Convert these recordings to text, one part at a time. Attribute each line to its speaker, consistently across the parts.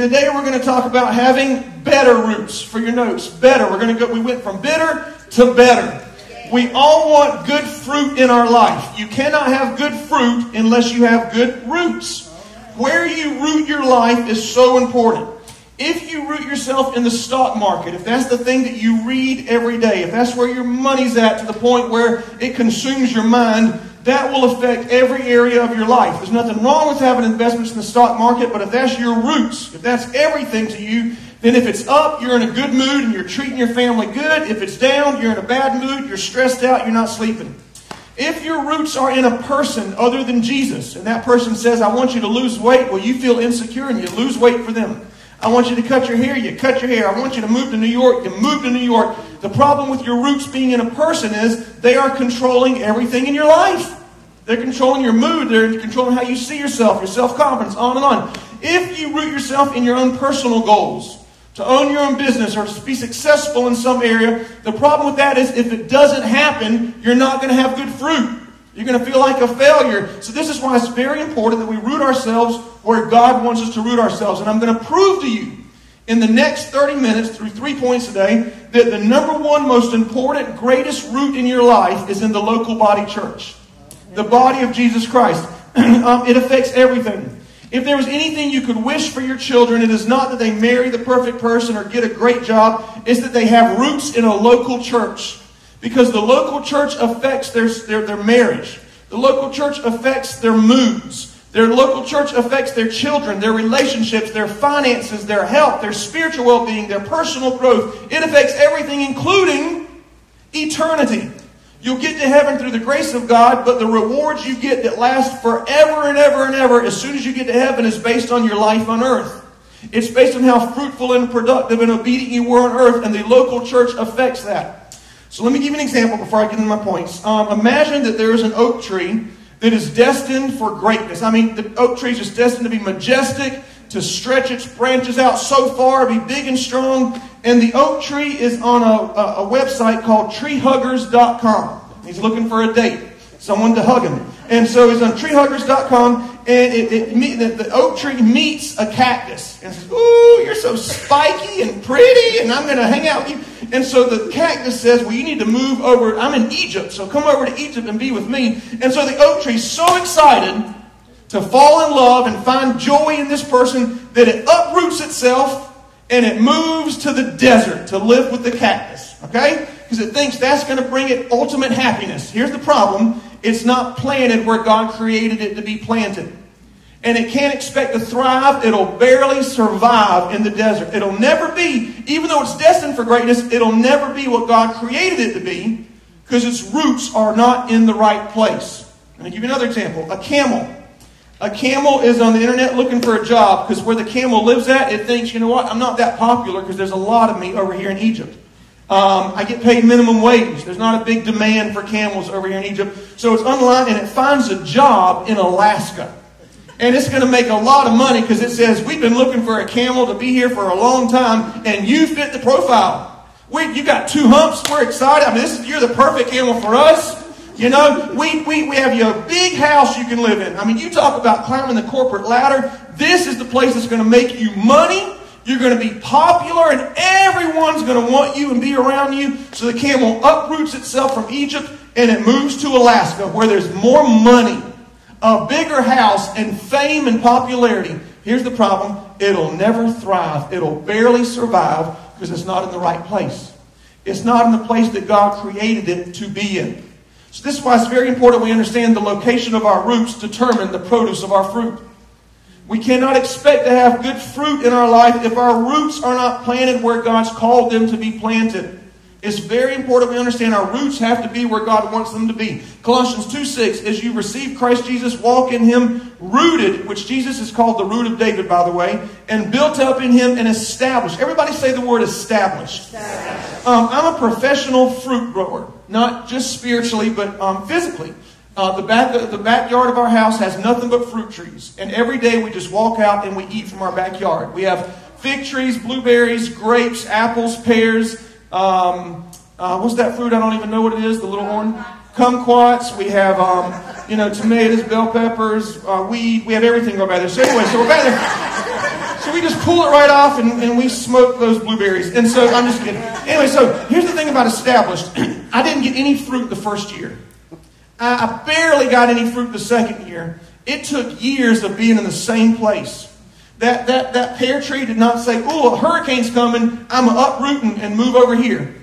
Speaker 1: Today we're going to talk about having better roots for your notes. Better. We're going to go, we went from bitter to better. We all want good fruit in our life. You cannot have good fruit unless you have good roots. Where you root your life is so important. If you root yourself in the stock market, if that's the thing that you read every day, if that's where your money's at to the point where it consumes your mind, that will affect every area of your life. There's nothing wrong with having investments in the stock market, but if that's your roots, if that's everything to you, then if it's up, you're in a good mood and you're treating your family good. If it's down, you're in a bad mood, you're stressed out, you're not sleeping. If your roots are in a person other than Jesus, and that person says, I want you to lose weight, well, you feel insecure and you lose weight for them. I want you to cut your hair, you cut your hair. I want you to move to New York, you move to New York. The problem with your roots being in a person is they are controlling everything in your life. They're controlling your mood, they're controlling how you see yourself, your self confidence, on and on. If you root yourself in your own personal goals, to own your own business or to be successful in some area, the problem with that is if it doesn't happen, you're not going to have good fruit. You're going to feel like a failure. So, this is why it's very important that we root ourselves where God wants us to root ourselves. And I'm going to prove to you in the next 30 minutes, through three points today, that the number one most important, greatest root in your life is in the local body church, the body of Jesus Christ. um, it affects everything. If there was anything you could wish for your children, it is not that they marry the perfect person or get a great job, it's that they have roots in a local church. Because the local church affects their, their, their marriage. The local church affects their moods. Their local church affects their children, their relationships, their finances, their health, their spiritual well being, their personal growth. It affects everything, including eternity. You'll get to heaven through the grace of God, but the rewards you get that last forever and ever and ever as soon as you get to heaven is based on your life on earth. It's based on how fruitful and productive and obedient you were on earth, and the local church affects that. So let me give you an example before I get into my points. Um, imagine that there is an oak tree that is destined for greatness. I mean, the oak tree is just destined to be majestic, to stretch its branches out so far, be big and strong. And the oak tree is on a, a, a website called treehuggers.com. He's looking for a date, someone to hug him. And so he's on treehuggers.com, and it, it, the, the, oak tree meets a cactus and says, Ooh, you're so spiky and pretty, and I'm going to hang out with you. And so the cactus says, Well, you need to move over. I'm in Egypt, so come over to Egypt and be with me. And so the oak tree so excited to fall in love and find joy in this person that it uproots itself and it moves to the desert to live with the cactus. Okay? Because it thinks that's going to bring it ultimate happiness. Here's the problem it's not planted where God created it to be planted. And it can't expect to thrive. It'll barely survive in the desert. It'll never be, even though it's destined for greatness, it'll never be what God created it to be because its roots are not in the right place. And I'll give you another example. A camel. A camel is on the internet looking for a job because where the camel lives at, it thinks, you know what, I'm not that popular because there's a lot of me over here in Egypt. Um, I get paid minimum wage. There's not a big demand for camels over here in Egypt. So it's online and it finds a job in Alaska. And it's going to make a lot of money because it says, We've been looking for a camel to be here for a long time and you fit the profile. We, you got two humps. We're excited. I mean, this is, you're the perfect camel for us. You know, we, we, we have you a big house you can live in. I mean, you talk about climbing the corporate ladder. This is the place that's going to make you money you're going to be popular and everyone's going to want you and be around you. So the camel uproots itself from Egypt and it moves to Alaska where there's more money, a bigger house, and fame and popularity. Here's the problem it'll never thrive, it'll barely survive because it's not in the right place. It's not in the place that God created it to be in. So this is why it's very important we understand the location of our roots determine the produce of our fruit. We cannot expect to have good fruit in our life if our roots are not planted where God's called them to be planted. It's very important we understand our roots have to be where God wants them to be. Colossians 2 6, as you receive Christ Jesus, walk in Him, rooted, which Jesus is called the root of David, by the way, and built up in Him and established. Everybody say the word established. Um, I'm a professional fruit grower, not just spiritually, but um, physically. Uh, the, back, the backyard of our house has nothing but fruit trees. And every day we just walk out and we eat from our backyard. We have fig trees, blueberries, grapes, apples, pears. Um, uh, what's that fruit? I don't even know what it is, the little horn. Kumquats. We have, um, you know, tomatoes, bell peppers, uh, weed. We have everything go by there. So anyway, so we're back there. So So we just pull it right off and, and we smoke those blueberries. And so I'm just kidding. Anyway, so here's the thing about established. I didn't get any fruit the first year. I, I barely got any fruit the second year. It took years of being in the same place. That, that, that pear tree did not say, oh, a hurricane's coming. I'm going to uproot and, move over here.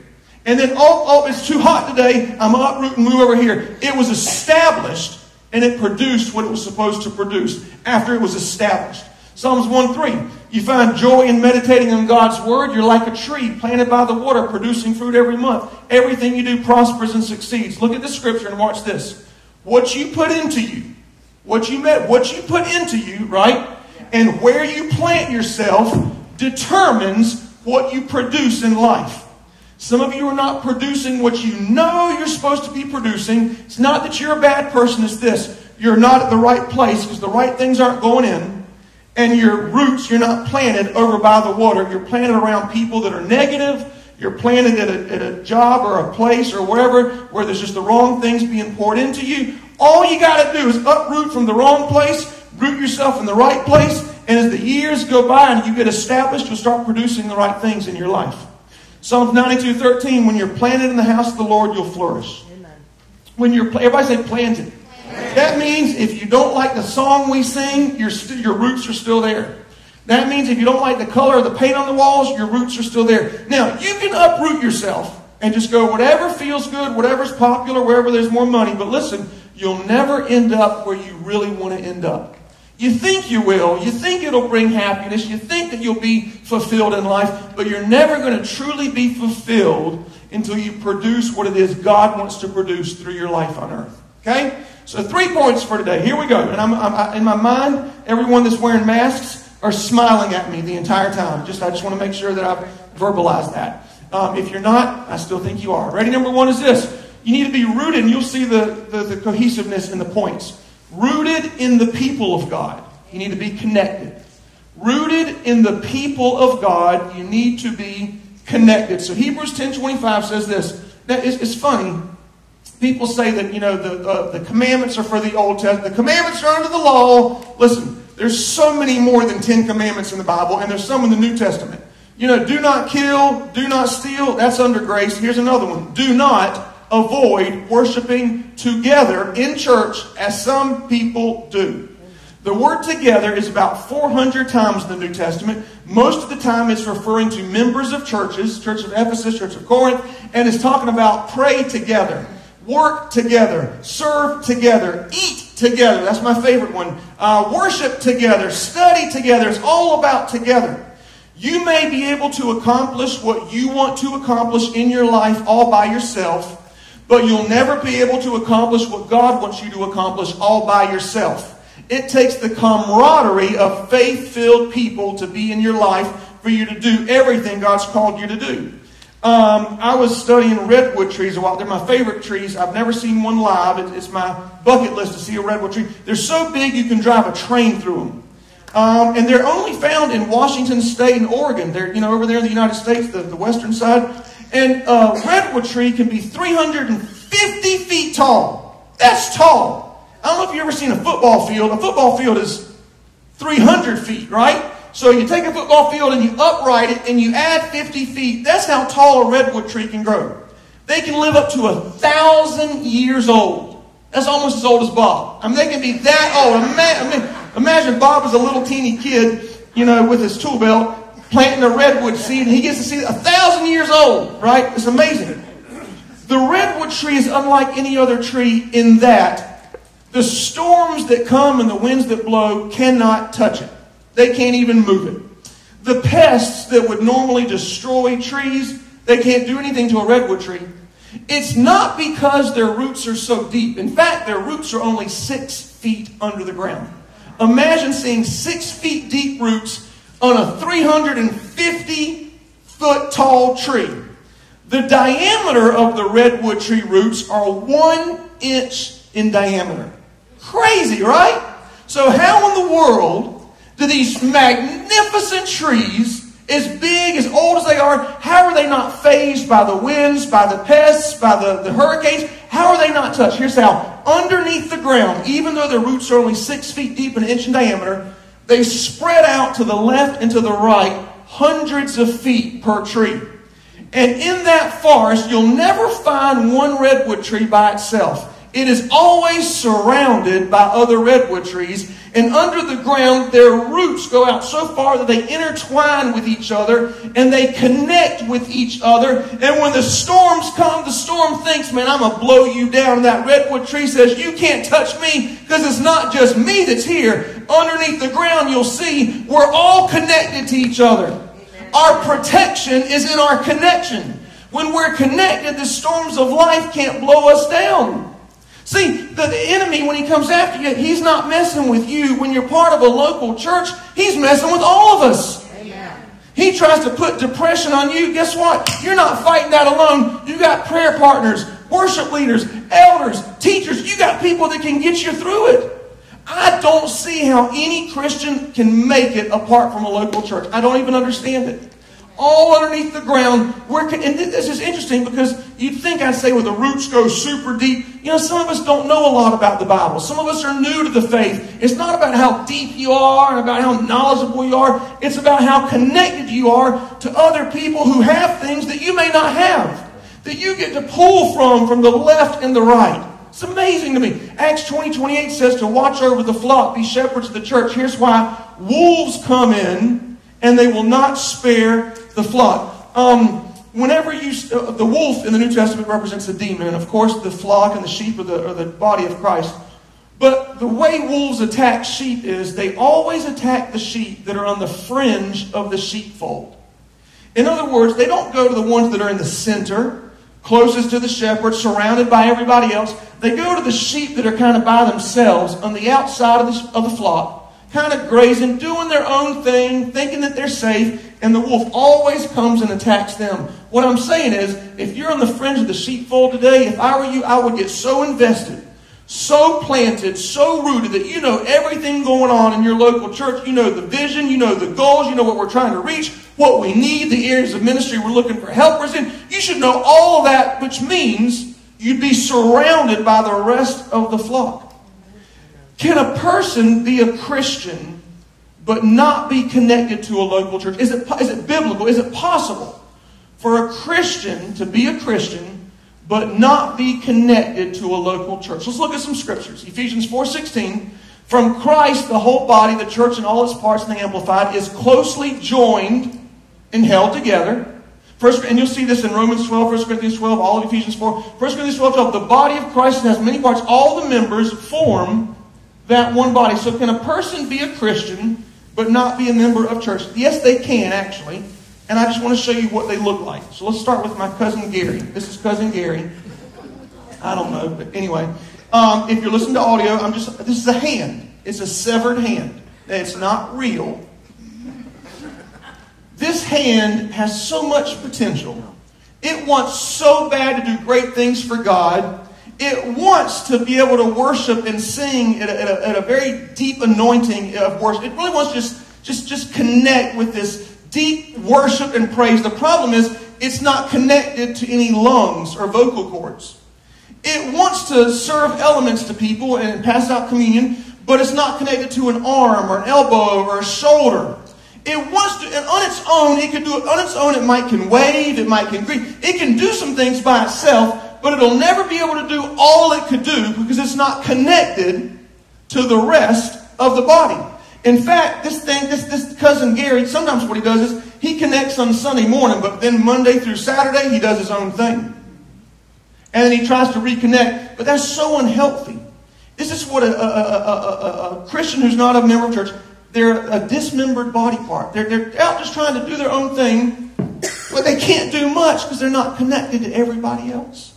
Speaker 1: And then, oh, oh, it's too hot today. I'm going to uproot and move over here. It was established and it produced what it was supposed to produce after it was established. Psalms 1 3. You find joy in meditating on God's word. You're like a tree planted by the water, producing fruit every month. Everything you do prospers and succeeds. Look at the scripture and watch this. What you put into you, what you met, what you put into you, right? And where you plant yourself determines what you produce in life. Some of you are not producing what you know you're supposed to be producing. It's not that you're a bad person, it's this. You're not at the right place because the right things aren't going in. And your roots, you're not planted over by the water. You're planted around people that are negative. You're planted at a, at a job or a place or wherever where there's just the wrong things being poured into you. All you got to do is uproot from the wrong place, root yourself in the right place, and as the years go by and you get established, you'll start producing the right things in your life. Psalms 92 13, when you're planted in the house of the Lord, you'll flourish. Amen. When you're, everybody say planted. planted. That means if you don't like the song we sing, your, your roots are still there. That means if you don't like the color of the paint on the walls, your roots are still there. Now, you can uproot yourself and just go whatever feels good, whatever's popular, wherever there's more money. But listen, you'll never end up where you really want to end up. You think you will. You think it'll bring happiness. You think that you'll be fulfilled in life, but you're never going to truly be fulfilled until you produce what it is God wants to produce through your life on earth. Okay? So, three points for today. Here we go. And I'm, I'm, in my mind, everyone that's wearing masks are smiling at me the entire time. Just I just want to make sure that I've verbalized that. Um, if you're not, I still think you are. Ready? Number one is this. You need to be rooted, and you'll see the, the, the cohesiveness in the points. Rooted in the people of God. You need to be connected. Rooted in the people of God, you need to be connected. So Hebrews 10.25 says this. That is, it's funny. People say that, you know, the, the commandments are for the Old Testament. The commandments are under the law. Listen, there's so many more than 10 commandments in the Bible, and there's some in the New Testament. You know, do not kill, do not steal. That's under grace. Here's another one. Do not avoid worshiping together in church as some people do. The word together is about 400 times in the New Testament. Most of the time it's referring to members of churches, Church of Ephesus, Church of Corinth, and it's talking about pray together, work together, serve together, eat together. That's my favorite one. Uh, worship together, study together. It's all about together. You may be able to accomplish what you want to accomplish in your life all by yourself. But you'll never be able to accomplish what God wants you to accomplish all by yourself. It takes the camaraderie of faith filled people to be in your life for you to do everything God's called you to do. Um, I was studying redwood trees a while. They're my favorite trees. I've never seen one live. It's my bucket list to see a redwood tree. They're so big you can drive a train through them. Um, and they're only found in Washington State and Oregon. They're, you know, over there in the United States, the, the western side. And a redwood tree can be 350 feet tall. That's tall. I don't know if you've ever seen a football field. A football field is 300 feet, right? So you take a football field and you upright it and you add 50 feet. That's how tall a redwood tree can grow. They can live up to a thousand years old. That's almost as old as Bob. I mean, they can be that old. Imagine, Bob is a little teeny kid, you know, with his tool belt, planting a redwood seed, and he gets to see a thousand years old, right? It's amazing. The redwood tree is unlike any other tree in that the storms that come and the winds that blow cannot touch it. They can't even move it. The pests that would normally destroy trees, they can't do anything to a redwood tree. It's not because their roots are so deep. In fact, their roots are only six feet under the ground. Imagine seeing six feet deep roots on a 350 foot tall tree. The diameter of the redwood tree roots are one inch in diameter. Crazy, right? So, how in the world do these magnificent trees, as big, as old as they are, how are they not phased by the winds, by the pests, by the, the hurricanes? How are they not touched? Here's how. Underneath the ground, even though their roots are only six feet deep and an inch in diameter, They spread out to the left and to the right, hundreds of feet per tree. And in that forest, you'll never find one redwood tree by itself. It is always surrounded by other redwood trees, and under the ground, their roots go out so far that they intertwine with each other and they connect with each other. And when the storms come, the storm thinks, man, I'm going to blow you down. And that redwood tree says, you can't touch me because it's not just me that's here. Underneath the ground, you'll see we're all connected to each other. Our protection is in our connection. When we're connected, the storms of life can't blow us down. See, the, enemy, when he comes after you, he's not messing with you. When you're part of a local church, he's messing with all of us. He tries to put depression on you. Guess what? You're not fighting that alone. You got prayer partners, worship leaders, elders, teachers. You got people that can get you through it. I don't see how any Christian can make it apart from a local church. I don't even understand it all underneath the ground. Where can, and this is interesting because you'd think I'd say, well, the roots go super deep. You know, some of us don't know a lot about the Bible. Some of us are new to the faith. It's not about how deep you are and about how knowledgeable you are. It's about how connected you are to other people who have things that you may not have. That you get to pull from from the left and the right. It's amazing to me. Acts 20, 28 says to watch over the flock, be shepherds of the church. Here's why. Wolves come in and they will not spare the flock. Um, whenever you, uh, the wolf in the New Testament represents a demon, and of course the flock and the sheep are the, are the body of Christ. But the way wolves attack sheep is they always attack the sheep that are on the fringe of the sheepfold. In other words, they don't go to the ones that are in the center, closest to the shepherd, surrounded by everybody else. They go to the sheep that are kind of by themselves on the outside of the, of the flock kind of grazing, doing their own thing, thinking that they're safe, and the wolf always comes and attacks them. What I'm saying is, if you're on the fringe of the sheepfold today, if I were you, I would get so invested, so planted, so rooted that you know everything going on in your local church. You know the vision, you know the goals, you know what we're trying to reach, what we need, the areas of ministry we're looking for helpers in. You should know all that, which means you'd be surrounded by the rest of the flock. Can a person be a Christian but not be connected to a local church? Is it, is it biblical? Is it possible for a Christian to be a Christian but not be connected to a local church? Let's look at some scriptures. Ephesians 4.16 From Christ, the whole body, the church and all its parts in the Amplified, is closely joined and held together. First, and you'll see this in Romans 12, 1 Corinthians 12, all of Ephesians 4. 1 Corinthians 12, 12. The body of Christ has many parts. All the members form that one body. So, can a person be a Christian but not be a member of church? Yes, they can, actually. And I just want to show you what they look like. So, let's start with my cousin Gary. This is cousin Gary. I don't know, but anyway. Um, if you're listening to audio, I'm just, this is a hand. It's a severed hand. It's not real. This hand has so much potential. It wants so bad to do great things for God it wants to be able to worship and sing at a, at a, at a very deep anointing of worship. It really wants to just, just, just connect with this deep worship and praise. The problem is it's not connected to any lungs or vocal cords. It wants to serve elements to people and pass out communion, but it's not connected to an arm or an elbow or a shoulder. It wants to, and on its own, it can do it on its own. It might can wave, it might can greet, it can do some things by itself, but it'll never be able to do all it could do because it's not connected to the rest of the body. In fact, this thing, this, this cousin Gary, sometimes what he does is he connects on Sunday morning, but then Monday through Saturday, he does his own thing. And then he tries to reconnect, but that's so unhealthy. This is what a, a, a, a, Christian who's not a member of church, they're a dismembered body part. They're, they're out just trying to do their own thing, but they can't do much because they're not connected to everybody else.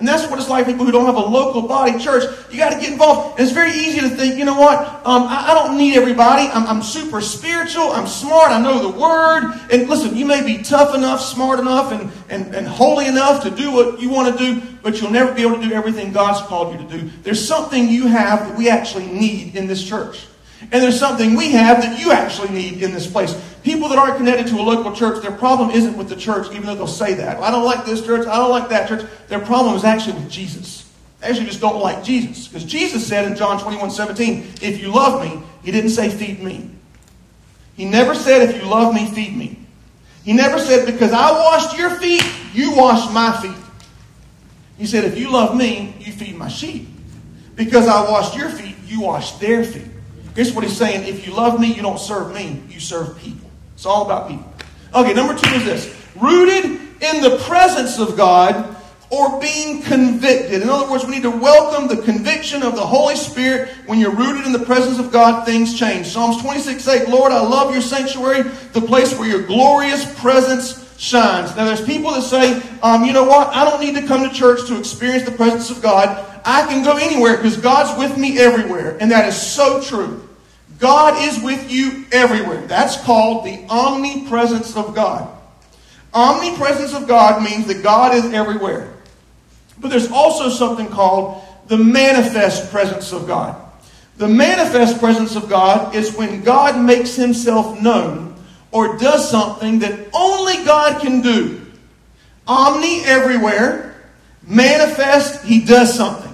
Speaker 1: And that's what it's like people who don't have a local body church. You got to get involved. And it's very easy to think, you know what? Um, I, I, don't need everybody. I'm, I'm, super spiritual. I'm smart. I know the word. And listen, you may be tough enough, smart enough, and, and, and holy enough to do what you want to do, but you'll never be able to do everything God's called you to do. There's something you have that we actually need in this church. And there's something we have that you actually need in this place. People that aren't connected to a local church, their problem isn't with the church, even though they'll say that. I don't like this church, I don't like that church. Their problem is actually with Jesus. They actually just don't like Jesus. Because Jesus said in John 21 17, if you love me, he didn't say feed me. He never said, if you love me, feed me. He never said, because I washed your feet, you wash my feet. He said, if you love me, you feed my sheep. Because I washed your feet, you wash their feet. Here's what he's saying. If you love me, you don't serve me, you serve people. It's all about people. Okay, number two is this. Rooted in the presence of God or being convicted. In other words, we need to welcome the conviction of the Holy Spirit. When you're rooted in the presence of God, things change. Psalms 26 8, Lord, I love your sanctuary, the place where your glorious presence shines. Now, there's people that say, um, you know what? I don't need to come to church to experience the presence of God. I can go anywhere because God's with me everywhere. And that is so true. God is with you everywhere. That's called the omnipresence of God. Omnipresence of God means that God is everywhere. But there's also something called the manifest presence of God. The manifest presence of God is when God makes himself known or does something that only God can do. Omni everywhere, manifest, he does something.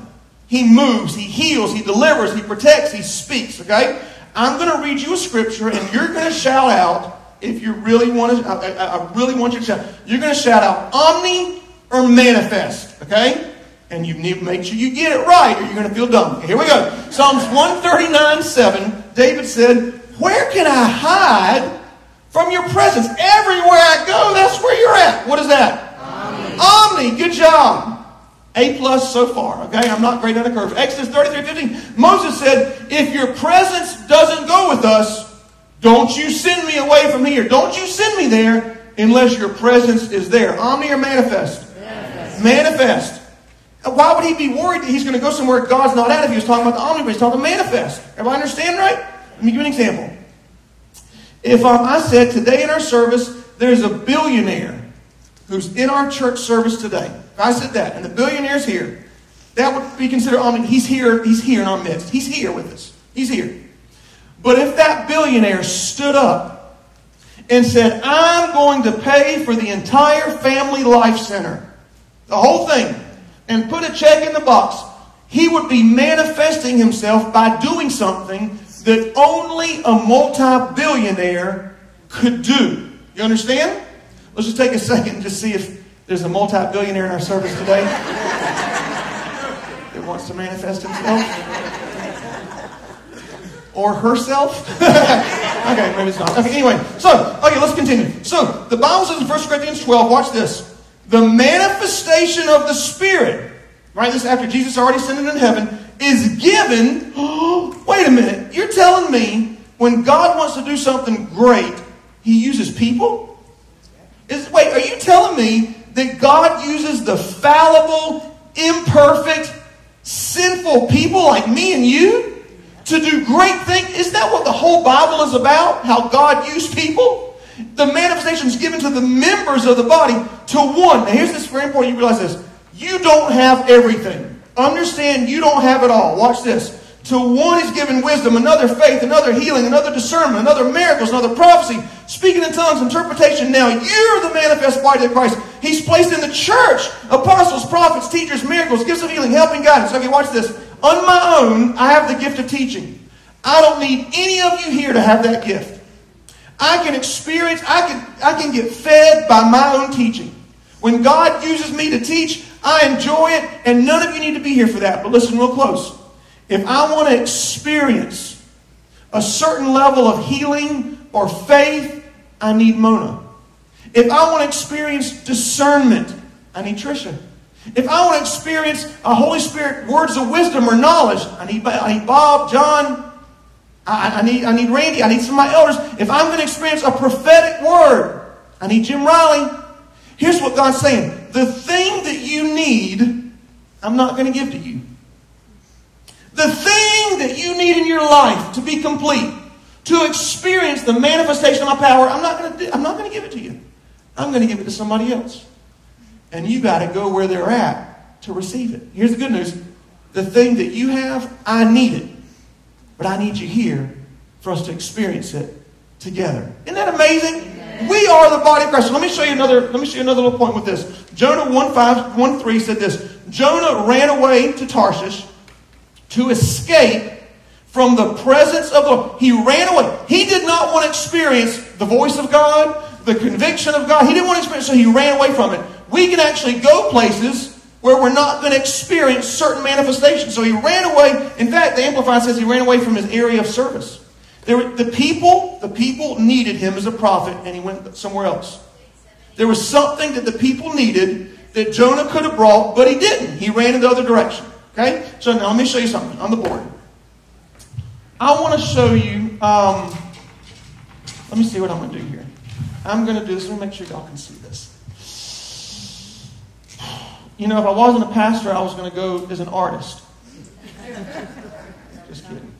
Speaker 1: He moves, he heals, he delivers, he protects, he speaks, okay? I'm going to read you a scripture and you're going to shout out if you really want to I, I really want you to shout. You're going to shout out omni or manifest, okay? And you need to make sure you get it right or you're going to feel dumb. Okay, here we go. Psalms 139, 7. David said, Where can I hide from your presence? Everywhere I go, that's where you're at. What is that? Omni. Omni. Good job. A plus so far. Okay, I'm not great on the curve. Exodus 33, 15. Moses said, If your presence doesn't go with us, don't you send me away from here. Don't you send me there unless your presence is there. Omni or manifest? Manifest. manifest. Why would he be worried that he's going to go somewhere God's not at if he was talking about the omni, but he's talking manifest? Everybody understand right? Let me give you an example. If um, I said today in our service, there's a billionaire who's in our church service today. If I said that, and the billionaire's here, that would be considered I mean, He's here, he's here in our midst. He's here with us. He's here. But if that billionaire stood up and said, I'm going to pay for the entire family life center, the whole thing, and put a check in the box, he would be manifesting himself by doing something that only a multi billionaire could do. You understand? Let's just take a second and just see if there's a multi billionaire in our service today that wants to manifest himself. Or herself? okay, maybe it's not. Okay, anyway, so, okay, let's continue. So, the Bible says in 1 Corinthians 12, watch this. The manifestation of the Spirit, right? This after Jesus already ascended in heaven, is given. Wait a minute. You're telling me when God wants to do something great, he uses people? Is, wait, are you telling me that God uses the fallible, imperfect, sinful people like me and you to do great things? Isn't that what the whole Bible is about? How God used people? The manifestation is given to the members of the body to one. Now, here's this very important. You realize this. You don't have everything. Understand you don't have it all. Watch this. To one is given wisdom, another faith, another healing, another discernment, another miracles, another prophecy, speaking in tongues, interpretation. Now you're the manifest body of Christ. He's placed in the church apostles, prophets, teachers, miracles, gifts of healing, helping guidance. Okay, watch this. On my own, I have the gift of teaching. I don't need any of you here to have that gift. I can experience, I can, I can get fed by my own teaching. When God uses me to teach, I enjoy it, and none of you need to be here for that. But listen real close. If I want to experience a certain level of healing or faith, I need Mona. If I want to experience discernment, I need Trisha. If I want to experience a Holy Spirit words of wisdom or knowledge, I need, I need Bob, John, I, I, need, I need Randy. I need some of my elders. If I'm going to experience a prophetic word, I need Jim Riley. Here's what God's saying the thing that you need, I'm not going to give to you. The thing that you need in your life to be complete, to experience the manifestation of my power, I'm not going to, I'm not going to give it to you. I'm going to give it to somebody else. And you got to go where they're at to receive it. Here's the good news the thing that you have, I need it. But I need you here for us to experience it together. Isn't that amazing? We are the body of Christ. Let me show you another, let me show you another little point with this. Jonah 1 5, 1 3 said this Jonah ran away to Tarshish to escape from the presence of the Lord. He ran away. He did not want to experience the voice of God, the conviction of God. He didn't want to experience, so he ran away from it. We can actually go places where we're not going to experience certain manifestations. So he ran away. In fact, the Amplified says he ran away from his area of service. There, the people, the people needed him as a prophet, and he went somewhere else. There was something that the people needed that Jonah could have brought, but he didn't. He ran in the other direction. Okay? So now let me show you something on the board. I want to show you. Um, let me see what I'm going to do here. I'm going to do this. Let me make sure y'all can see this. You know, if I wasn't a pastor, I was going to go as an artist. Just kidding.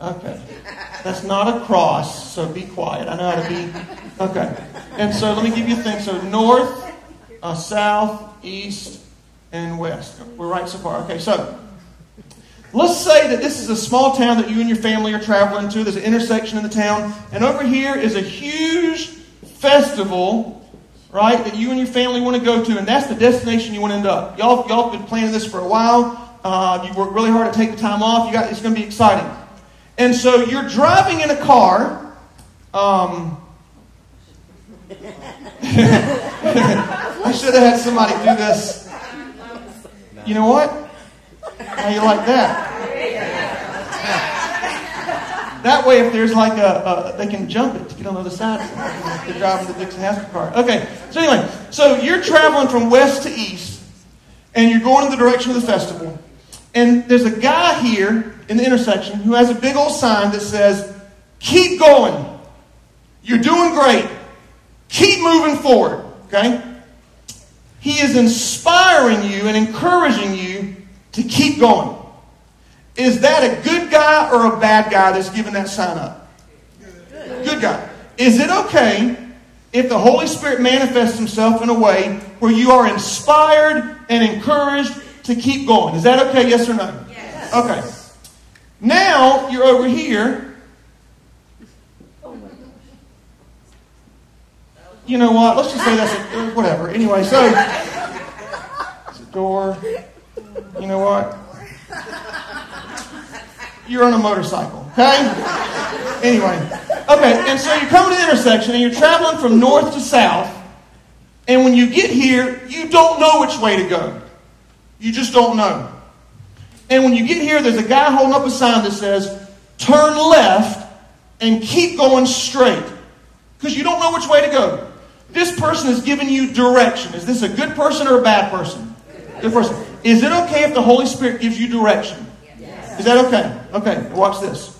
Speaker 1: Okay. That's not a cross, so be quiet. I know how to be. Okay. And so let me give you a thing. So north, uh, south, east, and west. We're right so far. Okay, so let's say that this is a small town that you and your family are traveling to. There's an intersection in the town, and over here is a huge festival right, that you and your family want to go to, and that's the destination you want to end up. Y'all, y'all have been planning this for a while. Uh, you worked really hard to take the time off. You got, it's going to be exciting. And so you're driving in a car. Um, I should have had somebody do this. You know what? How you like that? That way, if there's like a, a, they can jump it to get on the other side. They're driving the Dukes of Hazzard car. Okay, so anyway, so you're traveling from west to east, and you're going in the direction of the festival. And there's a guy here in the intersection who has a big old sign that says, Keep going. You're doing great. Keep moving forward. Okay? He is inspiring you and encouraging you to keep going. Is that a good guy or a bad guy that's giving that sign up? Good. good guy. Is it okay if the Holy Spirit manifests himself in a way where you are inspired and encouraged to keep going? Is that okay? Yes or no? Yes. Okay. Now you're over here. You know what? Let's just say that's a, whatever. Anyway, so it's a door. You know what? you're on a motorcycle, okay? Anyway, okay, and so you come to the intersection and you're traveling from north to south, and when you get here, you don't know which way to go. You just don't know. And when you get here, there's a guy holding up a sign that says, turn left and keep going straight. Because you don't know which way to go. This person is giving you direction. Is this a good person or a bad person? Good person. Is it okay if the Holy Spirit gives you direction? Yes. Is that okay? Okay, watch this.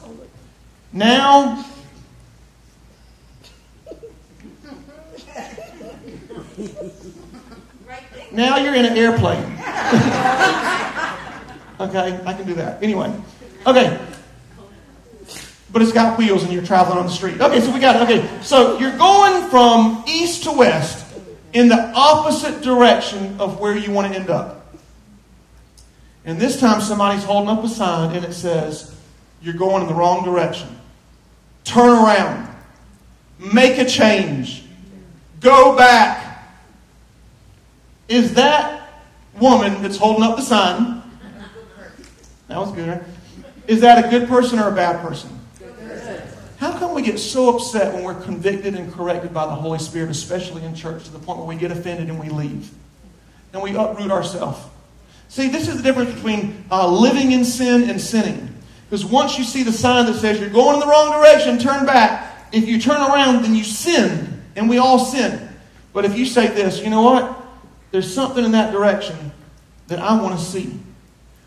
Speaker 1: Now, now you're in an airplane. okay, I can do that. Anyway, okay. But it's got wheels and you're traveling on the street. Okay, so we got it. Okay, so you're going from east to west in the opposite direction of where you want to end up. And this time somebody's holding up a sign and it says, You're going in the wrong direction. Turn around. Make a change. Go back. Is that woman that's holding up the sign? That was good? Is that a good person or a bad person? How come we get so upset when we're convicted and corrected by the Holy Spirit, especially in church, to the point where we get offended and we leave? And we uproot ourselves. See, this is the difference between uh, living in sin and sinning. Because once you see the sign that says you're going in the wrong direction, turn back. If you turn around, then you sin. And we all sin. But if you say this, you know what? There's something in that direction that I want to see.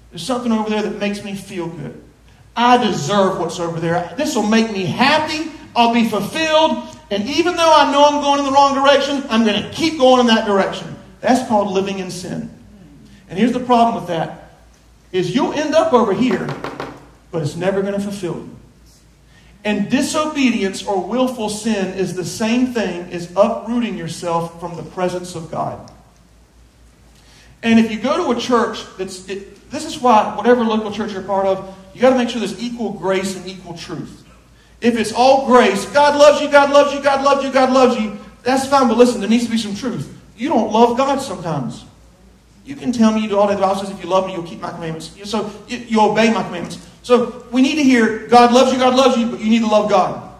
Speaker 1: There's something over there that makes me feel good. I deserve what's over there. This will make me happy. I'll be fulfilled. And even though I know I'm going in the wrong direction, I'm going to keep going in that direction. That's called living in sin. And here's the problem with that is you'll end up over here, but it's never going to fulfill you. And disobedience or willful sin is the same thing as uprooting yourself from the presence of God. And if you go to a church that's, this is why, whatever local church you're part of, you got to make sure there's equal grace and equal truth. If it's all grace, God loves you, God loves you, God loves you, God loves you, that's fine, but listen, there needs to be some truth. You don't love God sometimes. You can tell me you do all. The Bible says, if you love me, you'll keep my commandments. So you, you obey my commandments. So we need to hear God loves you, God loves you, but you need to love God.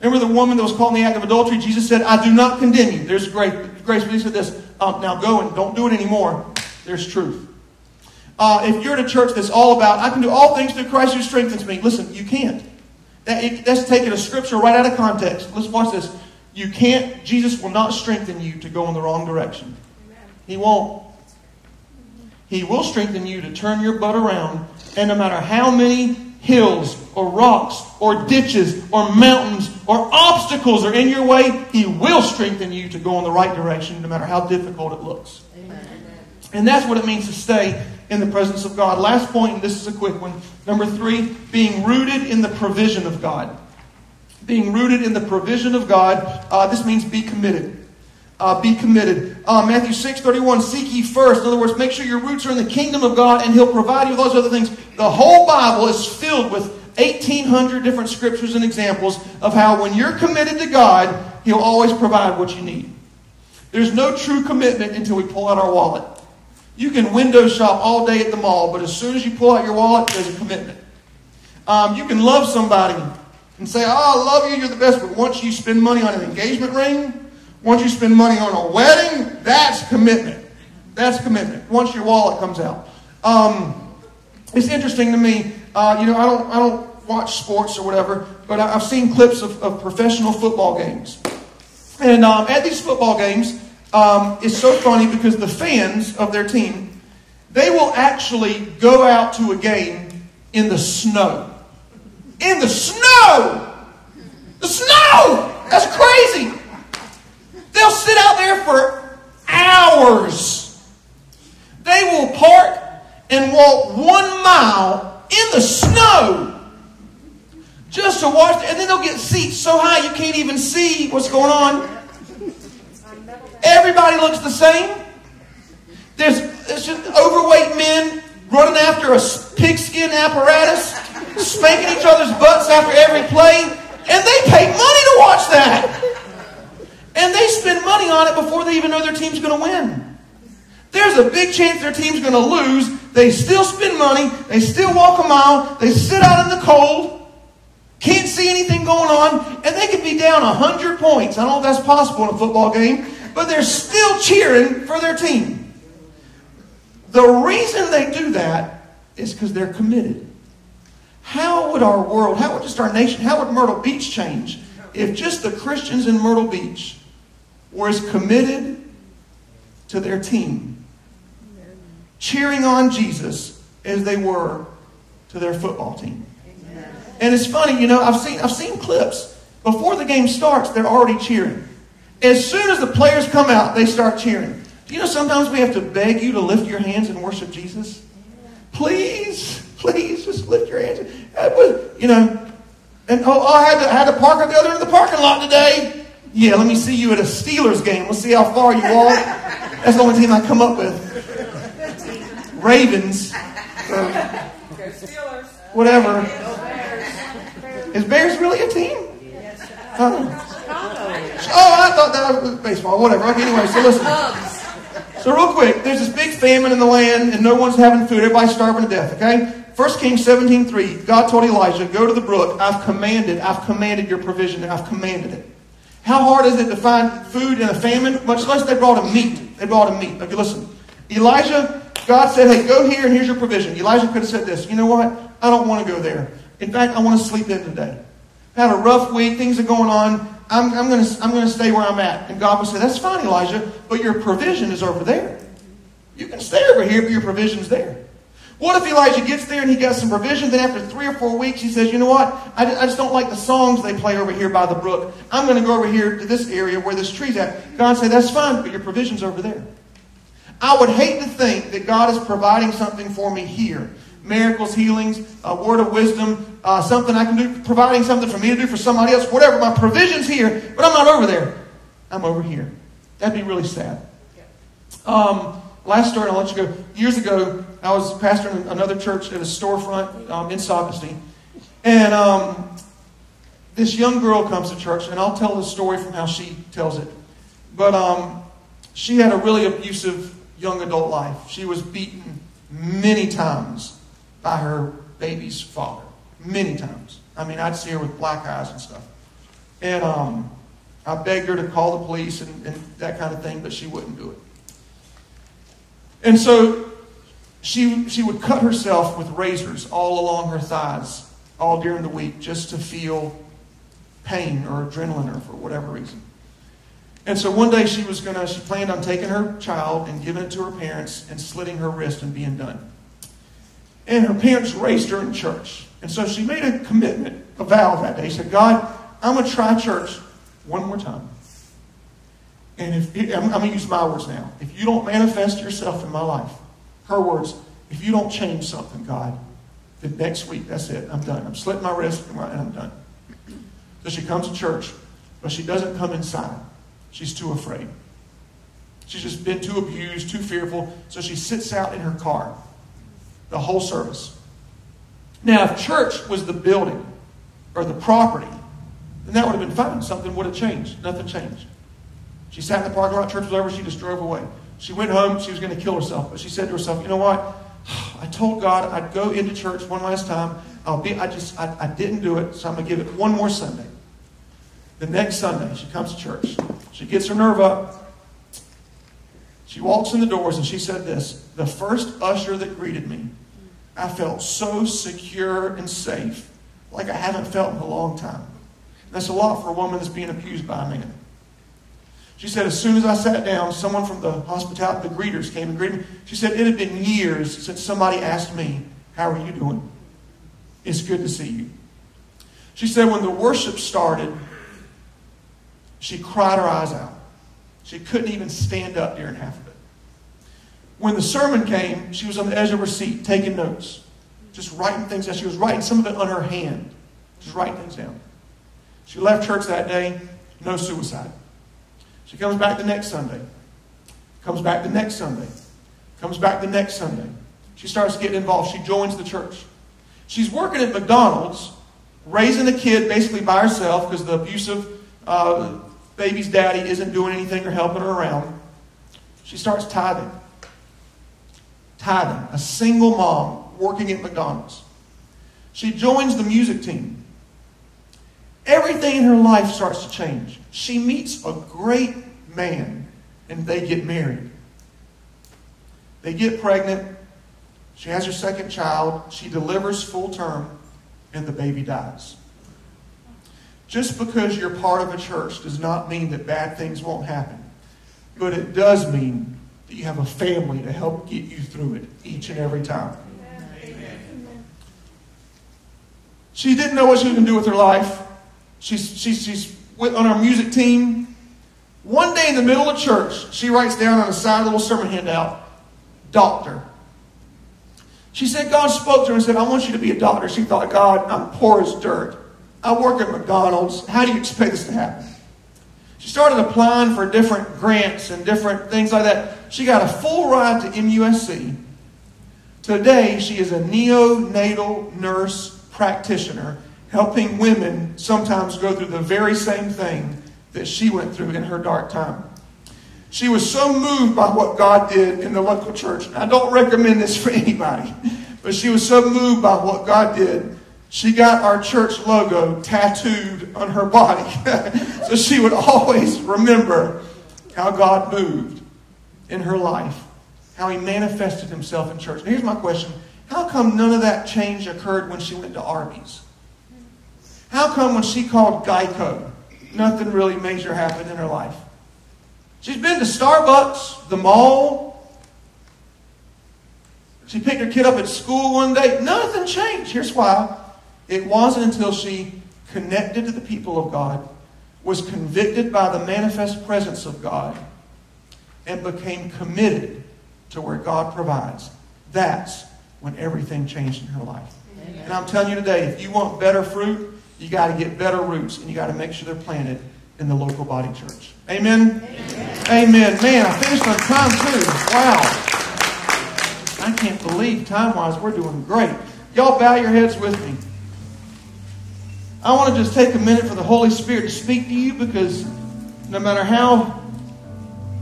Speaker 1: Remember the woman that was caught in the act of adultery? Jesus said, I do not condemn you. There's grace. Grace, but he said this, um, now go and don't do it anymore. There's truth. Uh, if you're at a church that's all about, I can do all things through Christ who strengthens me, listen, you can't. That, it, that's taking a scripture right out of context. Let's watch this. You can't, Jesus will not strengthen you to go in the wrong direction. He won't. He will strengthen you to turn your butt around, and no matter how many hills or rocks or ditches or mountains or obstacles are in your way, He will strengthen you to go in the right direction, no matter how difficult it looks. Amen. And that's what it means to stay in the presence of God. Last point, and this is a quick one. Number three, being rooted in the provision of God. Being rooted in the provision of God. Uh, this means be committed. Uh, be committed. Uh, Matthew 6 31, seek ye first. In other words, make sure your roots are in the kingdom of God and He'll provide you with those other things. The whole Bible is filled with 1,800 different scriptures and examples of how when you're committed to God, He'll always provide what you need. There's no true commitment until we pull out our wallet. You can window shop all day at the mall, but as soon as you pull out your wallet, there's a commitment. Um, you can love somebody and say, Oh, I love you, you're the best, but once you spend money on an engagement ring, once you spend money on a wedding, that's commitment. That's commitment. Once your wallet comes out. Um, it's interesting to me. Uh, you know, I don't, I don't watch sports or whatever, but I've seen clips of, of professional football games. And um, at these football games, um, it's so funny because the fans of their team, they will actually go out to a game in the snow. In the snow! The snow! That's crazy! They'll sit out there for hours. They will park and walk one mile in the snow just to watch, and then they'll get seats so high you can't even see what's going on. Everybody looks the same. There's, there's just overweight men running after a pigskin apparatus, spanking each other's butts after every play, and they pay money to watch that. And they spend money on it before they even know their team's going to win. There's a big chance their team's going to lose. They still spend money. They still walk a mile. They sit out in the cold. Can't see anything going on. And they could be down 100 points. I don't know if that's possible in a football game but they're still cheering for their team. The reason they do that is because they're committed. How would our world, how would just our nation, how would Myrtle Beach change if just the Christians in Myrtle Beach were as committed to their team, cheering on Jesus as they were to their football team? And it's funny, you know, I've seen, I've seen clips. Before the game starts, they're already cheering. As soon as the players come out, they start cheering. You know sometimes we have to beg you to lift your hands and worship Jesus? Please, please, just lift your hands. You know, and oh, I had to, I had to park at the other end of the parking lot today. Yeah, let me see you at a Steelers game. Let's see how far you walk. That's the only team I come up with. Ravens. whatever. Is Bears really a team? Yes. Uh, Oh, I thought that was baseball. Whatever. Okay, anyway, so listen. So real quick, there's this big famine in the land and no one's having food. Everybody's starving to death, okay? 1 Kings 17.3, God told Elijah, go to the brook. I've commanded, I've commanded your provision. I've commanded it. How hard is it to find food in a famine? Much less they brought him meat. They brought him meat. Okay, listen. Elijah, God said, hey, go here and here's your provision. Elijah could have said this, you know what? I don't want to go there. In fact, I want to sleep in today. I had a rough week. Things are going on. I'm, I'm going to I'm to stay where I'm at. And God will say, That's fine, Elijah, but your provision is over there. You can stay over here, but your provision's there. What if Elijah gets there and he got some provision? Then after three or four weeks, he says, You know what? I, I just don't like the songs they play over here by the brook. I'm going to go over here to this area where this tree's at. God say, That's fine, but your provision's over there. I would hate to think that God is providing something for me here miracles, healings, a word of wisdom, uh, something I can do, providing something for me to do for somebody else, whatever. My provision's here, but I'm not over there. I'm over here. That'd be really sad. Um, last story, I'll let you go. Years ago, I was pastoring another church at a storefront um, in Socastee. And um, this young girl comes to church, and I'll tell the story from how she tells it. But um, she had a really abusive young adult life. She was beaten many times by her baby's father. Many times. I mean, I'd see her with black eyes and stuff. And um, I begged her to call the police and, and that kind of thing, but she wouldn't do it. And so she, she would cut herself with razors all along her thighs all during the week just to feel pain or adrenaline or for whatever reason. And so one day she was gonna, she planned on taking her child and giving it to her parents and slitting her wrist and being done. And her parents raised her in church. And so she made a commitment, a vow that day. She said, God, I'm going to try church one more time. And if I'm, I'm going to use my words now. If you don't manifest yourself in my life, her words, if you don't change something, God, then next week, that's it. I'm done. I'm slitting my wrist and I'm done. So she comes to church, but she doesn't come inside. She's too afraid. She's just been too abused, too fearful. So she sits out in her car the whole service. Now, if church was the building or the property, then that would have been fine. Something would have changed. Nothing changed. She sat in the parking lot, church was over, she just drove away. She went home, she was going to kill herself. But she said to herself, you know what? I told God I'd go into church one last time. I'll be, I just, I, I didn't do it, so I'm going to give it one more Sunday. The next Sunday, she comes to church. She gets her nerve up. She walks in the doors and she said this The first usher that greeted me, I felt so secure and safe, like I haven't felt in a long time. That's a lot for a woman that's being abused by a man. She said, as soon as I sat down, someone from the hospitality, the greeters came and greeted me. She said, it had been years since somebody asked me, How are you doing? It's good to see you. She said, when the worship started, she cried her eyes out. She couldn't even stand up during half of it. When the sermon came, she was on the edge of her seat taking notes, just writing things down. She was writing some of it on her hand, just writing things down. She left church that day, no suicide. She comes back the next Sunday, comes back the next Sunday, comes back the next Sunday. She starts getting involved. She joins the church. She's working at McDonald's, raising a kid basically by herself because the abusive uh, baby's daddy isn't doing anything or helping her around. She starts tithing. Tithing. A single mom working at McDonald's. She joins the music team. Everything in her life starts to change. She meets a great man and they get married. They get pregnant. She has her second child. She delivers full term and the baby dies. Just because you're part of a church does not mean that bad things won't happen. But it does mean that you have a family to help get you through it each and every time. Amen. She didn't know what she was going to do with her life. She's, she's, she's on our music team. One day in the middle of church, she writes down on a side little sermon handout, doctor. She said God spoke to her and said, I want you to be a doctor. She thought, God, I'm poor as dirt. I work at McDonald's. How do you expect this to happen? She started applying for different grants and different things like that. She got a full ride to MUSC. Today, she is a neonatal nurse practitioner helping women sometimes go through the very same thing that she went through in her dark time. She was so moved by what God did in the local church. I don't recommend this for anybody, but she was so moved by what God did. She got our church logo tattooed on her body. so she would always remember how God moved in her life, how he manifested himself in church. here's my question How come none of that change occurred when she went to Arby's? How come when she called Geico, nothing really major happened in her life? She's been to Starbucks, the mall. She picked her kid up at school one day. Nothing changed. Here's why. It wasn't until she connected to the people of God, was convicted by the manifest presence of God, and became committed to where God provides. That's when everything changed in her life. Amen. And I'm telling you today, if you want better fruit, you got to get better roots and you got to make sure they're planted in the local body church. Amen? Amen? Amen. Man, I finished on time too. Wow. I can't believe time wise we're doing great. Y'all bow your heads with me. I want to just take a minute for the Holy Spirit to speak to you because no matter how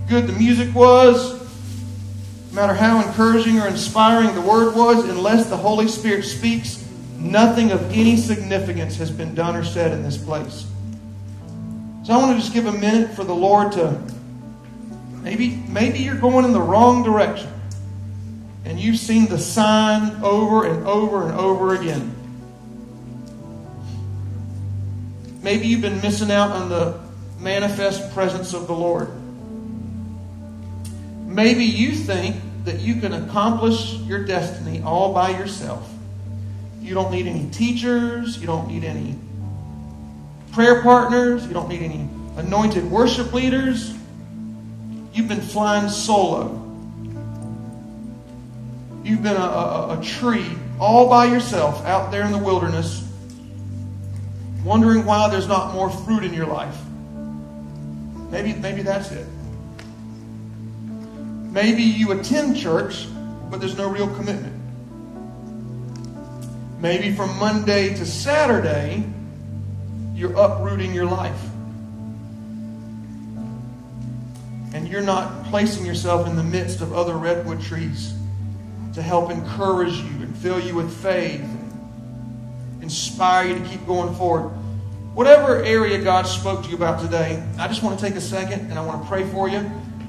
Speaker 1: good the music was, no matter how encouraging or inspiring the word was, unless the Holy Spirit speaks, nothing of any significance has been done or said in this place. So I want to just give a minute for the Lord to maybe maybe you're going in the wrong direction. And you've seen the sign over and over and over again. Maybe you've been missing out on the manifest presence of the Lord. Maybe you think that you can accomplish your destiny all by yourself. You don't need any teachers, you don't need any prayer partners, you don't need any anointed worship leaders. You've been flying solo. You've been a, a, a tree all by yourself out there in the wilderness, wondering why there's not more fruit in your life. Maybe, maybe that's it. Maybe you attend church, but there's no real commitment. Maybe from Monday to Saturday, you're uprooting your life. And you're not placing yourself in the midst of other redwood trees to help encourage you and fill you with faith inspire you to keep going forward. Whatever area God spoke to you about today, I just want to take a second and I want to pray for you.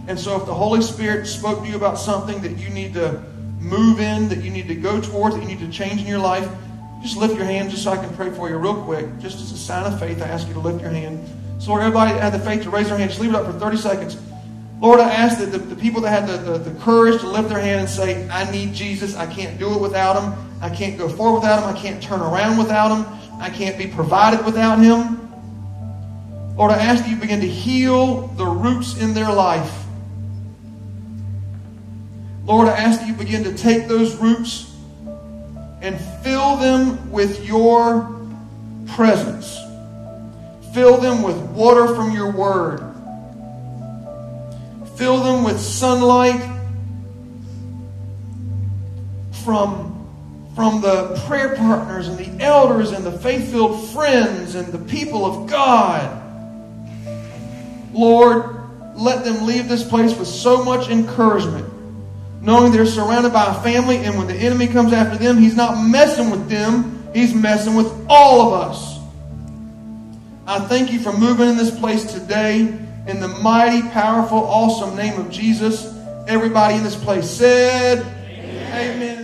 Speaker 1: And so if the Holy Spirit spoke to you about something that you need to move in, that you need to go towards, that you need to change in your life, just lift your hand just so I can pray for you real quick. Just as a sign of faith, I ask you to lift your hand. So Lord, everybody that had the faith to raise their hand. Just leave it up for 30 seconds. Lord, I ask that the, the people that had the, the, the, courage to lift their hand and say, I need Jesus. I can't do it without him. I can't go forward without him. I can't turn around without him. I can't be provided without him. Lord, I ask that you begin to heal the roots in their life. Lord, I ask that you begin to take those roots and fill them with your presence. Fill them with water from your word. Fill them with sunlight from, from the prayer partners and the elders and the faith filled friends and the people of God. Lord, let them leave this place with so much encouragement knowing they're surrounded by a family, and when the enemy comes after them, he's not messing with them, he's messing with all of us. I thank you for moving in this place today in the mighty, powerful, awesome name of Jesus. Everybody in this place said, Amen. Amen.